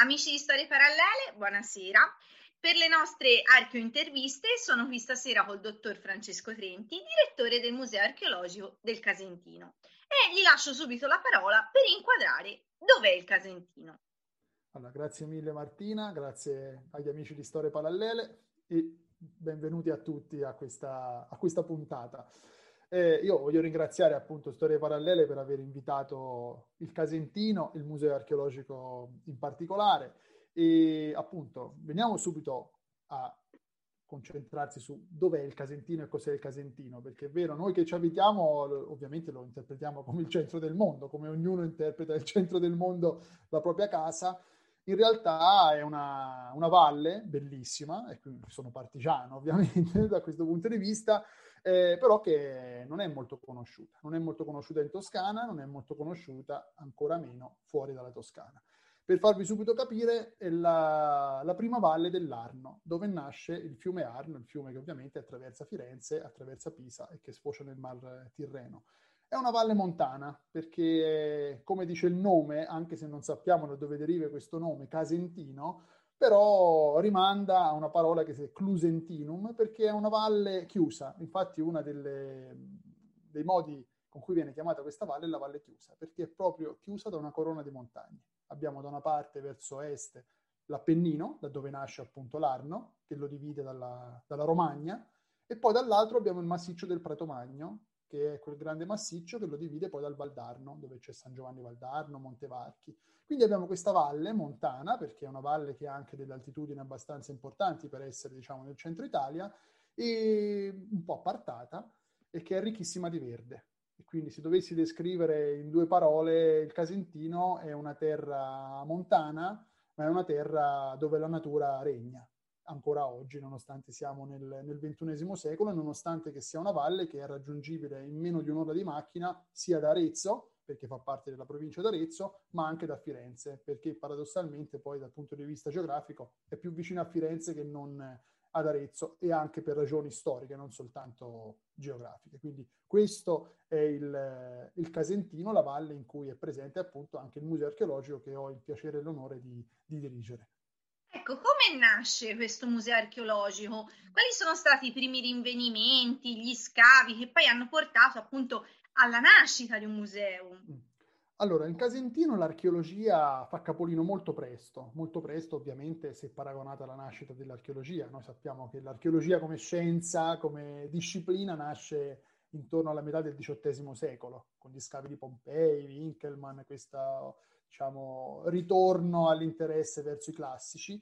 Amici di Storie Parallele, buonasera. Per le nostre archeointerviste sono qui stasera col dottor Francesco Trenti, direttore del Museo Archeologico del Casentino. E gli lascio subito la parola per inquadrare dov'è il Casentino. Allora, grazie mille Martina, grazie agli amici di Storie Parallele e benvenuti a tutti a questa, a questa puntata. Eh, io voglio ringraziare appunto Storie Parallele per aver invitato il Casentino, il Museo Archeologico in particolare. E appunto veniamo subito a concentrarsi su dov'è il Casentino e cos'è il Casentino, perché è vero, noi che ci abitiamo ovviamente lo interpretiamo come il centro del mondo, come ognuno interpreta il centro del mondo la propria casa, in realtà è una, una valle bellissima, e qui sono partigiano ovviamente da questo punto di vista, eh, però che non è molto conosciuta. Non è molto conosciuta in Toscana, non è molto conosciuta ancora meno fuori dalla Toscana. Per farvi subito capire, è la, la prima valle dell'Arno, dove nasce il fiume Arno, il fiume che ovviamente attraversa Firenze, attraversa Pisa e che sfocia nel Mar Tirreno. È una valle montana perché, come dice il nome, anche se non sappiamo da dove deriva questo nome, Casentino, però rimanda a una parola che è Clusentinum, perché è una valle chiusa. Infatti uno dei modi con cui viene chiamata questa valle è la valle chiusa, perché è proprio chiusa da una corona di montagne. Abbiamo da una parte verso est l'Appennino, da dove nasce appunto l'Arno, che lo divide dalla, dalla Romagna, e poi dall'altro abbiamo il massiccio del Prato Magno, che è quel grande massiccio che lo divide poi dal Valdarno, dove c'è San Giovanni Valdarno, Montevarchi. Quindi abbiamo questa valle montana, perché è una valle che ha anche delle altitudini abbastanza importanti per essere, diciamo, nel centro Italia, e un po' appartata, e che è ricchissima di verde. E quindi se dovessi descrivere in due parole, il Casentino è una terra montana, ma è una terra dove la natura regna ancora oggi, nonostante siamo nel, nel XXI secolo, nonostante che sia una valle che è raggiungibile in meno di un'ora di macchina sia da Arezzo, perché fa parte della provincia d'Arezzo, ma anche da Firenze, perché paradossalmente poi dal punto di vista geografico è più vicino a Firenze che non ad Arezzo e anche per ragioni storiche, non soltanto geografiche. Quindi questo è il, il Casentino, la valle in cui è presente appunto anche il museo archeologico che ho il piacere e l'onore di, di dirigere. Ecco, come nasce questo museo archeologico? Quali sono stati i primi rinvenimenti, gli scavi che poi hanno portato appunto alla nascita di un museo? Mm. Allora, in Casentino l'archeologia fa capolino molto presto, molto presto ovviamente se paragonata alla nascita dell'archeologia. Noi sappiamo che l'archeologia come scienza, come disciplina nasce intorno alla metà del XVIII secolo, con gli scavi di Pompei, Winkelmann, questo diciamo, ritorno all'interesse verso i classici.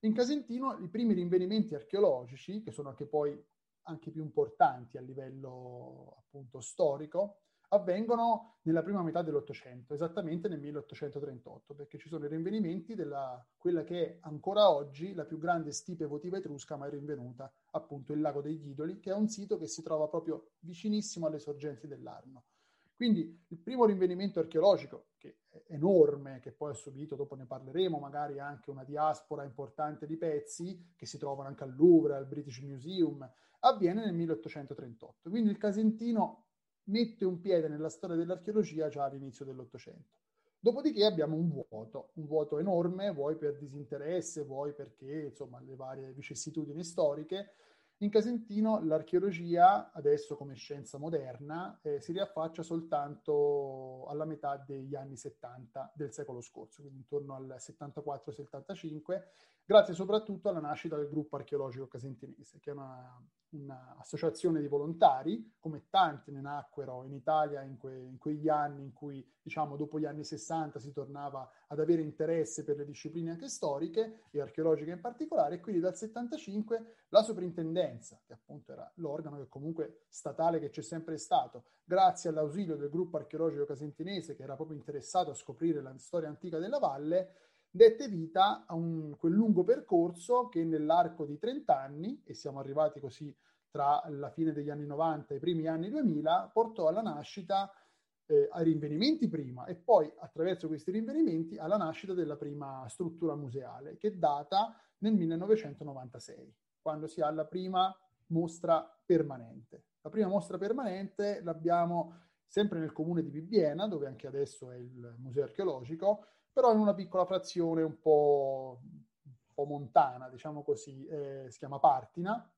In Casentino i primi rinvenimenti archeologici, che sono anche poi anche più importanti a livello appunto storico, avvengono nella prima metà dell'Ottocento, esattamente nel 1838, perché ci sono i rinvenimenti della quella che è ancora oggi la più grande stipe votiva etrusca mai rinvenuta, appunto il lago degli Idoli, che è un sito che si trova proprio vicinissimo alle sorgenti dell'Arno. Quindi il primo rinvenimento archeologico, che enorme, che poi ha subito, dopo ne parleremo, magari anche una diaspora importante di pezzi, che si trovano anche al Louvre, al British Museum, avviene nel 1838. Quindi il Casentino mette un piede nella storia dell'archeologia già all'inizio dell'Ottocento. Dopodiché abbiamo un vuoto, un vuoto enorme, vuoi per disinteresse, vuoi perché, insomma, le varie vicissitudini storiche. In Casentino l'archeologia, adesso come scienza moderna, eh, si riaffaccia soltanto alla metà degli anni 70 del secolo scorso, quindi intorno al 74-75, grazie soprattutto alla nascita del gruppo archeologico casentinese, che è una un'associazione di volontari, come tanti ne nacquero in Italia in, que, in, quegli anni in cui, diciamo, dopo gli anni 60 si tornava ad avere interesse per le discipline anche storiche e archeologiche in particolare, e quindi dal 75 la soprintendenza, che appunto era l'organo che comunque statale che c'è sempre stato, grazie all'ausilio del gruppo archeologico casentinese che era proprio interessato a scoprire la storia antica della valle, dette vita a un, quel lungo percorso che nell'arco di 30 anni, e siamo arrivati così tra la fine degli anni 90 e i primi anni 2000, portò alla nascita, eh, ai rinvenimenti prima e poi attraverso questi rinvenimenti alla nascita della prima struttura museale, che data nel 1996, quando si ha la prima mostra permanente. La prima mostra permanente l'abbiamo sempre nel comune di Bibbiena, dove anche adesso è il museo archeologico, però in una piccola frazione un po', un po montana, diciamo così, eh, si chiama Partina.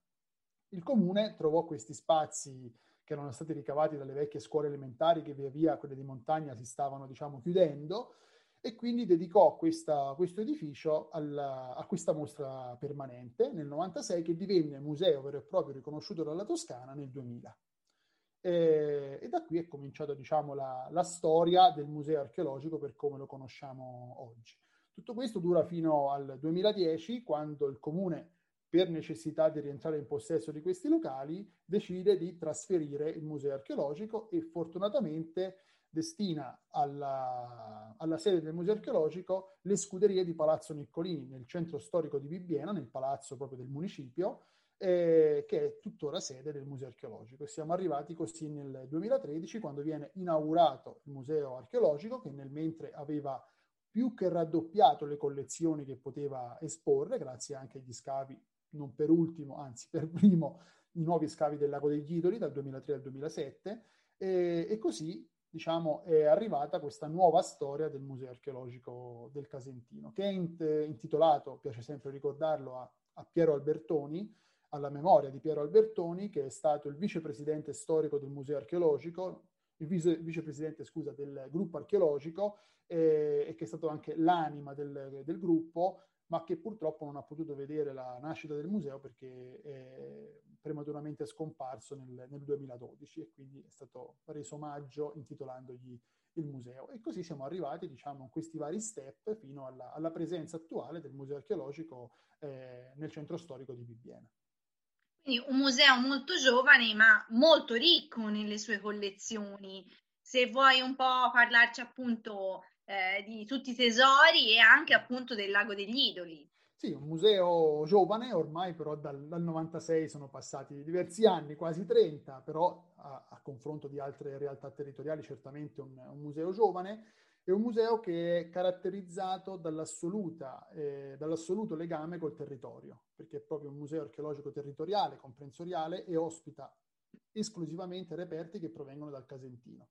Il comune trovò questi spazi che erano stati ricavati dalle vecchie scuole elementari che via via quelle di montagna si stavano, diciamo, chiudendo e quindi dedicò questa, questo edificio alla, a questa mostra permanente nel 96 che divenne museo vero e proprio riconosciuto dalla Toscana nel 2000. E, e da qui è cominciata diciamo, la, la, storia del museo archeologico per come lo conosciamo oggi. Tutto questo dura fino al 2010, quando il comune, per necessità di rientrare in possesso di questi locali, decide di trasferire il museo archeologico e fortunatamente destina alla, alla, sede del museo archeologico le scuderie di Palazzo Niccolini nel centro storico di Bibbiena, nel palazzo proprio del municipio, eh, che è tuttora sede del Museo Archeologico. Siamo arrivati così nel 2013 quando viene inaugurato il Museo Archeologico che nel mentre aveva più che raddoppiato le collezioni che poteva esporre, grazie anche agli scavi, non per ultimo, anzi per primo, i nuovi scavi del Lago degli Idoli dal 2003 al 2007, e, e così diciamo, è arrivata questa nuova storia del Museo Archeologico del Casentino, che è intitolato, piace sempre ricordarlo, a, a Piero Albertoni, alla memoria di Piero Albertoni, che è stato il vicepresidente storico del Museo Archeologico, il vice, vicepresidente scusa, del gruppo archeologico eh, e che è stato anche l'anima del, del, gruppo, ma che purtroppo non ha potuto vedere la nascita del museo perché è prematuramente scomparso nel, nel 2012 e quindi è stato reso omaggio intitolandogli il museo. E così siamo arrivati, diciamo, in questi vari step fino alla, alla presenza attuale del museo archeologico eh, nel centro storico di Bibbiena. Quindi un museo molto giovane ma molto ricco nelle sue collezioni. Se vuoi un po' parlarci appunto eh, di tutti i tesori e anche appunto del Lago degli Idoli. Sì, un museo giovane, ormai però dal, dal 96 sono passati diversi anni, quasi 30, però a, a confronto di altre realtà territoriali certamente un, un museo giovane è un museo che è caratterizzato eh, dall'assoluto legame col territorio, perché è proprio un museo archeologico territoriale, comprensoriale e ospita esclusivamente reperti che provengono dal Casentino.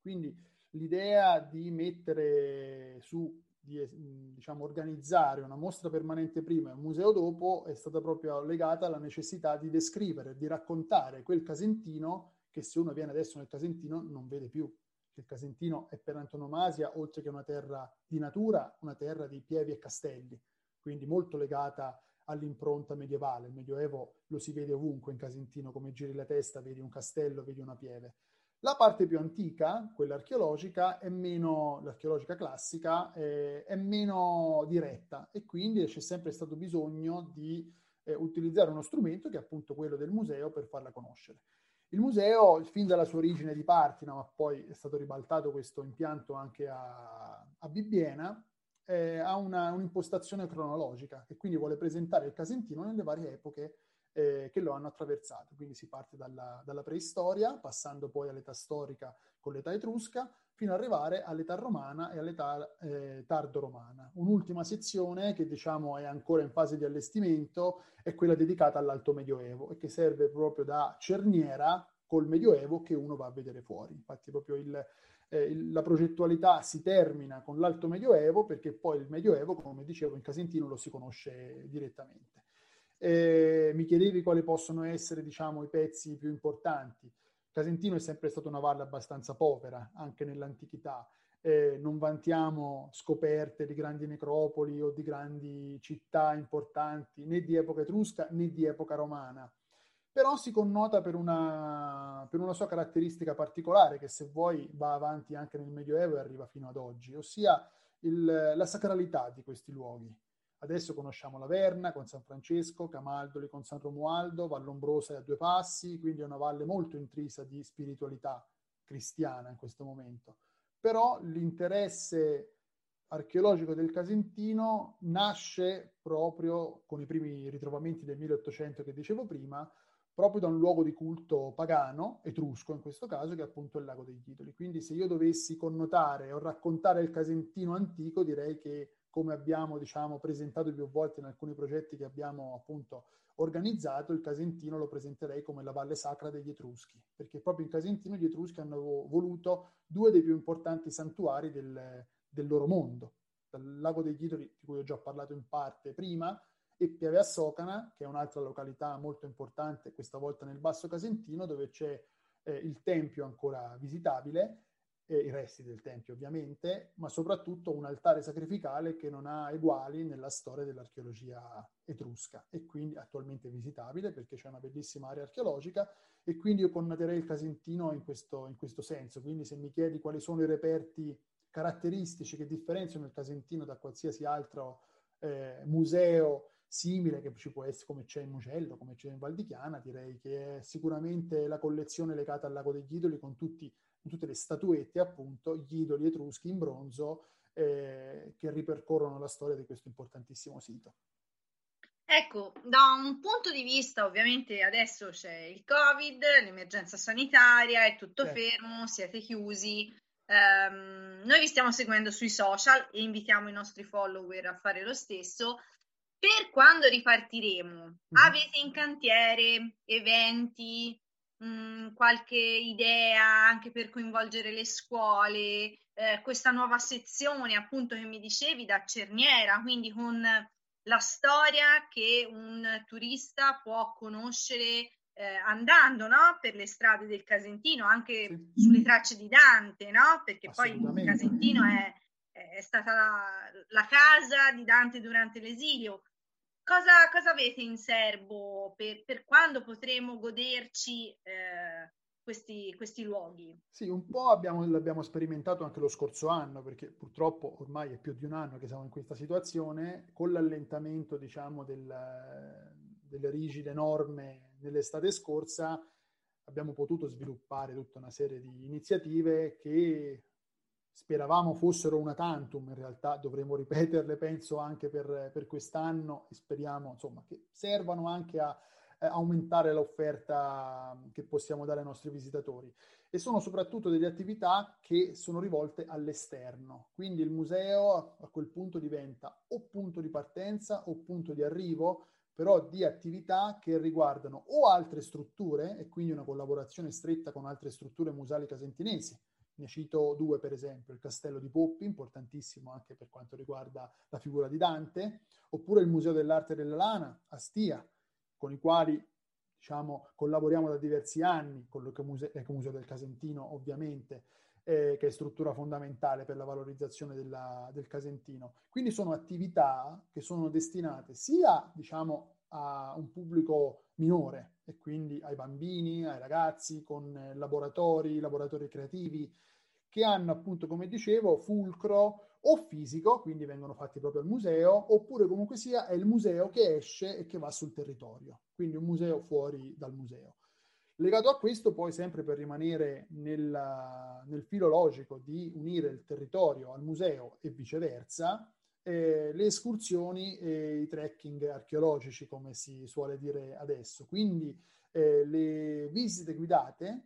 Quindi l'idea di mettere su, di diciamo, organizzare una mostra permanente prima e un museo dopo è stata proprio legata alla necessità di descrivere, di raccontare quel Casentino che se uno viene adesso nel Casentino non vede più il Casentino è per antonomasia, oltre che una terra di natura, una terra di pievi e castelli, quindi molto legata all'impronta medievale. Il Medioevo lo si vede ovunque in Casentino, come giri la testa, vedi un castello, vedi una pieve. La parte più antica, quella archeologica, è meno, l'archeologica classica, è, è meno diretta e quindi c'è sempre stato bisogno di eh, utilizzare uno strumento che è appunto quello del museo per farla conoscere. Il museo, fin dalla sua origine di Partina, ma poi è stato ribaltato questo impianto anche a, a Bibbiena, eh, ha una, un'impostazione cronologica e quindi vuole presentare il Casentino nelle varie epoche eh, che lo hanno attraversato. Quindi si parte dalla, dalla preistoria, passando poi all'età storica con l'età etrusca, fino ad arrivare all'età romana e all'età eh, tardo-romana. Un'ultima sezione che diciamo è ancora in fase di allestimento è quella dedicata all'Alto Medioevo e che serve proprio da cerniera col Medioevo che uno va a vedere fuori. Infatti proprio il, eh, la progettualità si termina con l'Alto Medioevo perché poi il Medioevo, come dicevo, in Casentino lo si conosce direttamente. Eh, mi chiedevi quali possono essere diciamo, i pezzi più importanti. Casentino è sempre stata una valle abbastanza povera, anche nell'antichità. Eh, non vantiamo scoperte di grandi necropoli o di grandi città importanti né di epoca etrusca né di epoca romana. Però si connota per una, per una sua caratteristica particolare che se vuoi va avanti anche nel Medioevo e arriva fino ad oggi, ossia il, la sacralità di questi luoghi. Adesso conosciamo la Verna con San Francesco, Camaldoli con San Romualdo, Vallombrosa è a due passi, quindi è una valle molto intrisa di spiritualità cristiana in questo momento. Però l'interesse archeologico del Casentino nasce proprio con i primi ritrovamenti del 1800 che dicevo prima, proprio da un luogo di culto pagano, etrusco in questo caso, che è appunto il Lago degli Idoli. Quindi se io dovessi connotare o raccontare il Casentino antico, direi che come abbiamo diciamo, presentato più volte in alcuni progetti che abbiamo appunto organizzato, il Casentino lo presenterei come la valle sacra degli Etruschi, perché proprio in Casentino gli Etruschi hanno voluto due dei più importanti santuari del, del loro mondo, dal lago degli Idoli, di cui ho già parlato in parte prima, e Piave a Socana, che è un'altra località molto importante, questa volta nel Basso Casentino, dove c'è eh, il tempio ancora visitabile, eh, i resti del tempio ovviamente, ma soprattutto un altare sacrificale che non ha eguali nella storia dell'archeologia etrusca e quindi attualmente visitabile perché c'è una bellissima area archeologica e quindi io connoterei il Casentino in questo, in questo senso. Quindi se mi chiedi quali sono i reperti caratteristici che differenziano il Casentino da qualsiasi altro eh, museo simile che ci può essere come c'è in Mugello, come c'è in Val di Chiana, direi che è sicuramente la collezione legata al Lago degli Idoli con tutti, tutte le statuette, appunto, gli idoli etruschi in bronzo eh, che ripercorrono la storia di questo importantissimo sito. Ecco, da un punto di vista, ovviamente adesso c'è il Covid, l'emergenza sanitaria, è tutto certo. fermo, siete chiusi. Um, noi vi stiamo seguendo sui social e invitiamo i nostri follower a fare lo stesso. Per quando ripartiremo, mm. avete in cantiere eventi, mh, mm, qualche idea anche per coinvolgere le scuole, eh, questa nuova sezione appunto che mi dicevi da Cerniera, quindi con la storia che un turista può conoscere eh, andando no? per le strade del Casentino, anche sì. sulle tracce di Dante, no? perché poi il Casentino è, è stata la, la, casa di Dante durante l'esilio. Cosa, cosa avete in serbo per, per quando potremo goderci eh, questi, questi, luoghi? Sì, un po' abbiamo, l'abbiamo sperimentato anche lo scorso anno, perché purtroppo ormai è più di un anno che siamo in questa situazione, con l'allentamento, diciamo, del, delle rigide norme nell'estate scorsa, abbiamo potuto sviluppare tutta una serie di iniziative che speravamo fossero una tantum, in realtà dovremo ripeterle, penso, anche per, per quest'anno e speriamo insomma, che servano anche a eh, aumentare l'offerta che possiamo dare ai nostri visitatori. E sono soprattutto delle attività che sono rivolte all'esterno. Quindi il museo a quel punto diventa o punto di partenza o punto di arrivo però di attività che riguardano o altre strutture e quindi una collaborazione stretta con altre strutture museali casentinesi, ne cito due, per esempio, il Castello di Poppi, importantissimo anche per quanto riguarda la figura di Dante, oppure il Museo dell'Arte della Lana a Stia, con i quali diciamo, collaboriamo da diversi anni, con l'Ecomuseo Museo del Casentino ovviamente, eh, che è struttura fondamentale per la valorizzazione della, del Casentino. Quindi sono attività che sono destinate sia diciamo, a un pubblico minore e quindi ai bambini, ai ragazzi, con laboratori, laboratori creativi, che hanno appunto, come dicevo, fulcro o fisico, quindi vengono fatti proprio al museo, oppure comunque sia è il museo che esce e che va sul territorio, quindi un museo fuori dal museo. Legato a questo, poi sempre per rimanere nel, nel filo logico di unire il territorio al museo e viceversa, eh, le escursioni e i trekking archeologici, come si suole dire adesso. Quindi eh, le visite guidate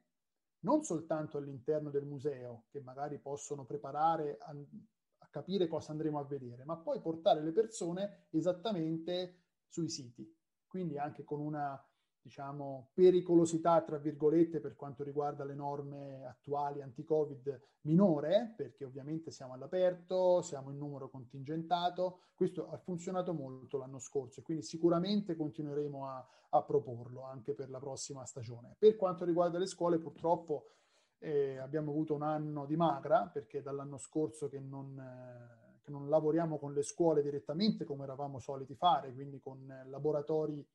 non soltanto all'interno del museo, che magari possono preparare a, a capire cosa andremo a vedere, ma poi portare le persone esattamente sui siti, quindi anche con una diciamo, pericolosità, tra virgolette, per quanto riguarda le norme attuali anti-Covid minore, perché ovviamente siamo all'aperto, siamo in numero contingentato. Questo ha funzionato molto l'anno scorso e quindi sicuramente continueremo a, a proporlo anche per la prossima stagione. Per quanto riguarda le scuole, purtroppo eh, abbiamo avuto un anno di magra, perché dall'anno scorso che non... Eh, che non lavoriamo con le scuole direttamente come eravamo soliti fare, quindi con laboratori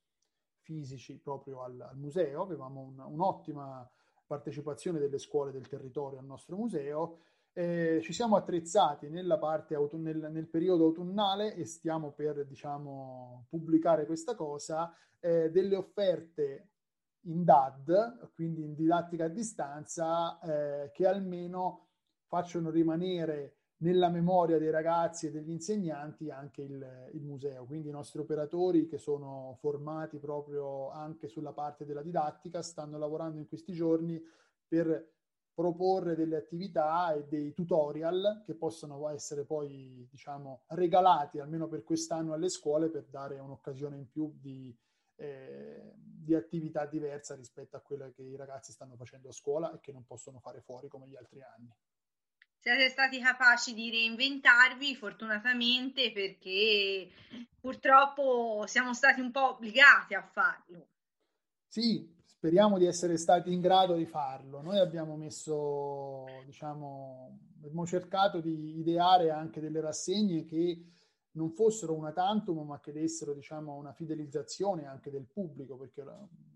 fisici proprio al, al museo, avevamo un, un'ottima partecipazione delle scuole del territorio al nostro museo. Eh, ci siamo attrezzati nella parte auto- nel, nel, periodo autunnale e stiamo per diciamo, pubblicare questa cosa, eh, delle offerte in DAD, quindi in didattica a distanza, eh, che almeno facciano rimanere nella memoria dei ragazzi e degli insegnanti anche il, il, museo. Quindi i nostri operatori che sono formati proprio anche sulla parte della didattica stanno lavorando in questi giorni per proporre delle attività e dei tutorial che possano essere poi diciamo regalati almeno per quest'anno alle scuole per dare un'occasione in più di, eh, di attività diversa rispetto a quella che i ragazzi stanno facendo a scuola e che non possono fare fuori come gli altri anni. Siete stati capaci di reinventarvi fortunatamente perché purtroppo siamo stati un po' obbligati a farlo. Sì, speriamo di essere stati in grado di farlo. Noi abbiamo messo, diciamo, abbiamo cercato di ideare anche delle rassegne che non fossero una tantum, ma che dessero, diciamo, una fidelizzazione anche del pubblico, perché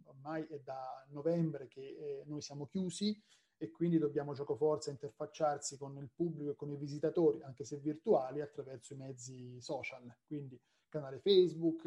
ormai è da novembre che eh, noi siamo chiusi e quindi dobbiamo giocoforza interfacciarsi con il pubblico e con i visitatori, anche se virtuali, attraverso i mezzi social. Quindi canale Facebook,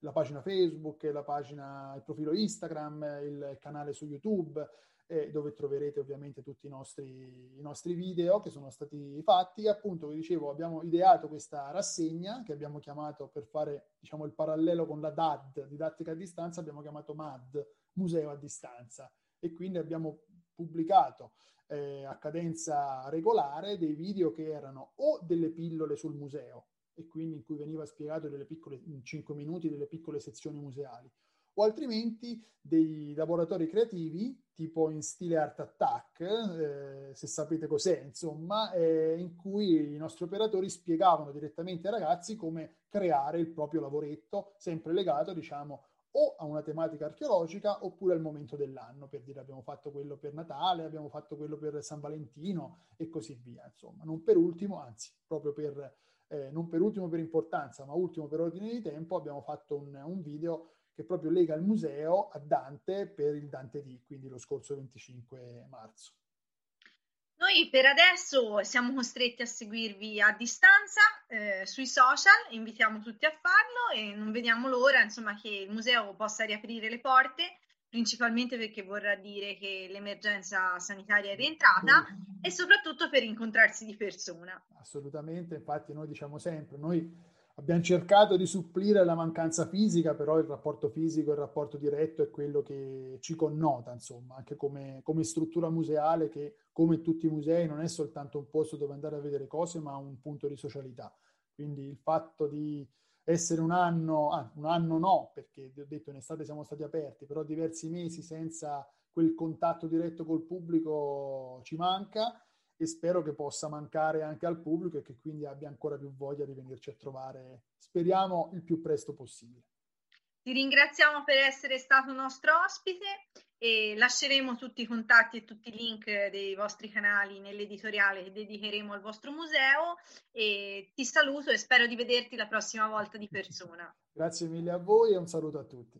la pagina Facebook, la pagina, il profilo Instagram, il canale su YouTube, eh, dove troverete ovviamente tutti i nostri, i nostri video che sono stati fatti. Appunto, vi dicevo, abbiamo ideato questa rassegna che abbiamo chiamato per fare diciamo, il parallelo con la DAD, didattica a distanza, abbiamo chiamato MAD, Museo a distanza. E quindi abbiamo pubblicato eh, a cadenza regolare dei video che erano o delle pillole sul museo e quindi in cui veniva spiegato delle piccole, in 5 minuti delle piccole sezioni museali, o altrimenti dei laboratori creativi tipo in stile Art Attack, eh, se sapete cos'è, insomma, eh, in cui i nostri operatori spiegavano direttamente ai ragazzi come creare il proprio lavoretto, sempre legato, diciamo, o a una tematica archeologica oppure al momento dell'anno, per dire abbiamo fatto quello per Natale, abbiamo fatto quello per San Valentino e così via, insomma, non per ultimo, anzi, proprio per, eh, non per ultimo per importanza, ma ultimo per ordine di tempo, abbiamo fatto un, un video che proprio lega il museo a Dante per il Dante D, quindi lo scorso 25 marzo. Noi per adesso siamo costretti a seguirvi a distanza eh, sui social, invitiamo tutti a farlo e non vediamo l'ora insomma, che il museo possa riaprire le porte, principalmente perché vorrà dire che l'emergenza sanitaria è rientrata e soprattutto per incontrarsi di persona. Assolutamente, infatti noi diciamo sempre, noi abbiamo cercato di supplire la mancanza fisica, però il rapporto fisico, il rapporto diretto è quello che ci connota, insomma, anche come, come struttura museale che, come tutti i musei, non è soltanto un posto dove andare a vedere cose, ma un punto di socialità. Quindi il fatto di essere un anno, ah, un anno no, perché vi ho detto in estate siamo stati aperti, però diversi mesi senza quel contatto diretto col pubblico ci manca e spero che possa mancare anche al pubblico e che quindi abbia ancora più voglia di venirci a trovare, speriamo, il più presto possibile. Ti ringraziamo per essere stato nostro ospite e lasceremo tutti i contatti e tutti i link dei vostri canali nell'editoriale che dedicheremo al vostro museo e ti saluto e spero di vederti la prossima volta di persona. Grazie mille a voi e un saluto a tutti.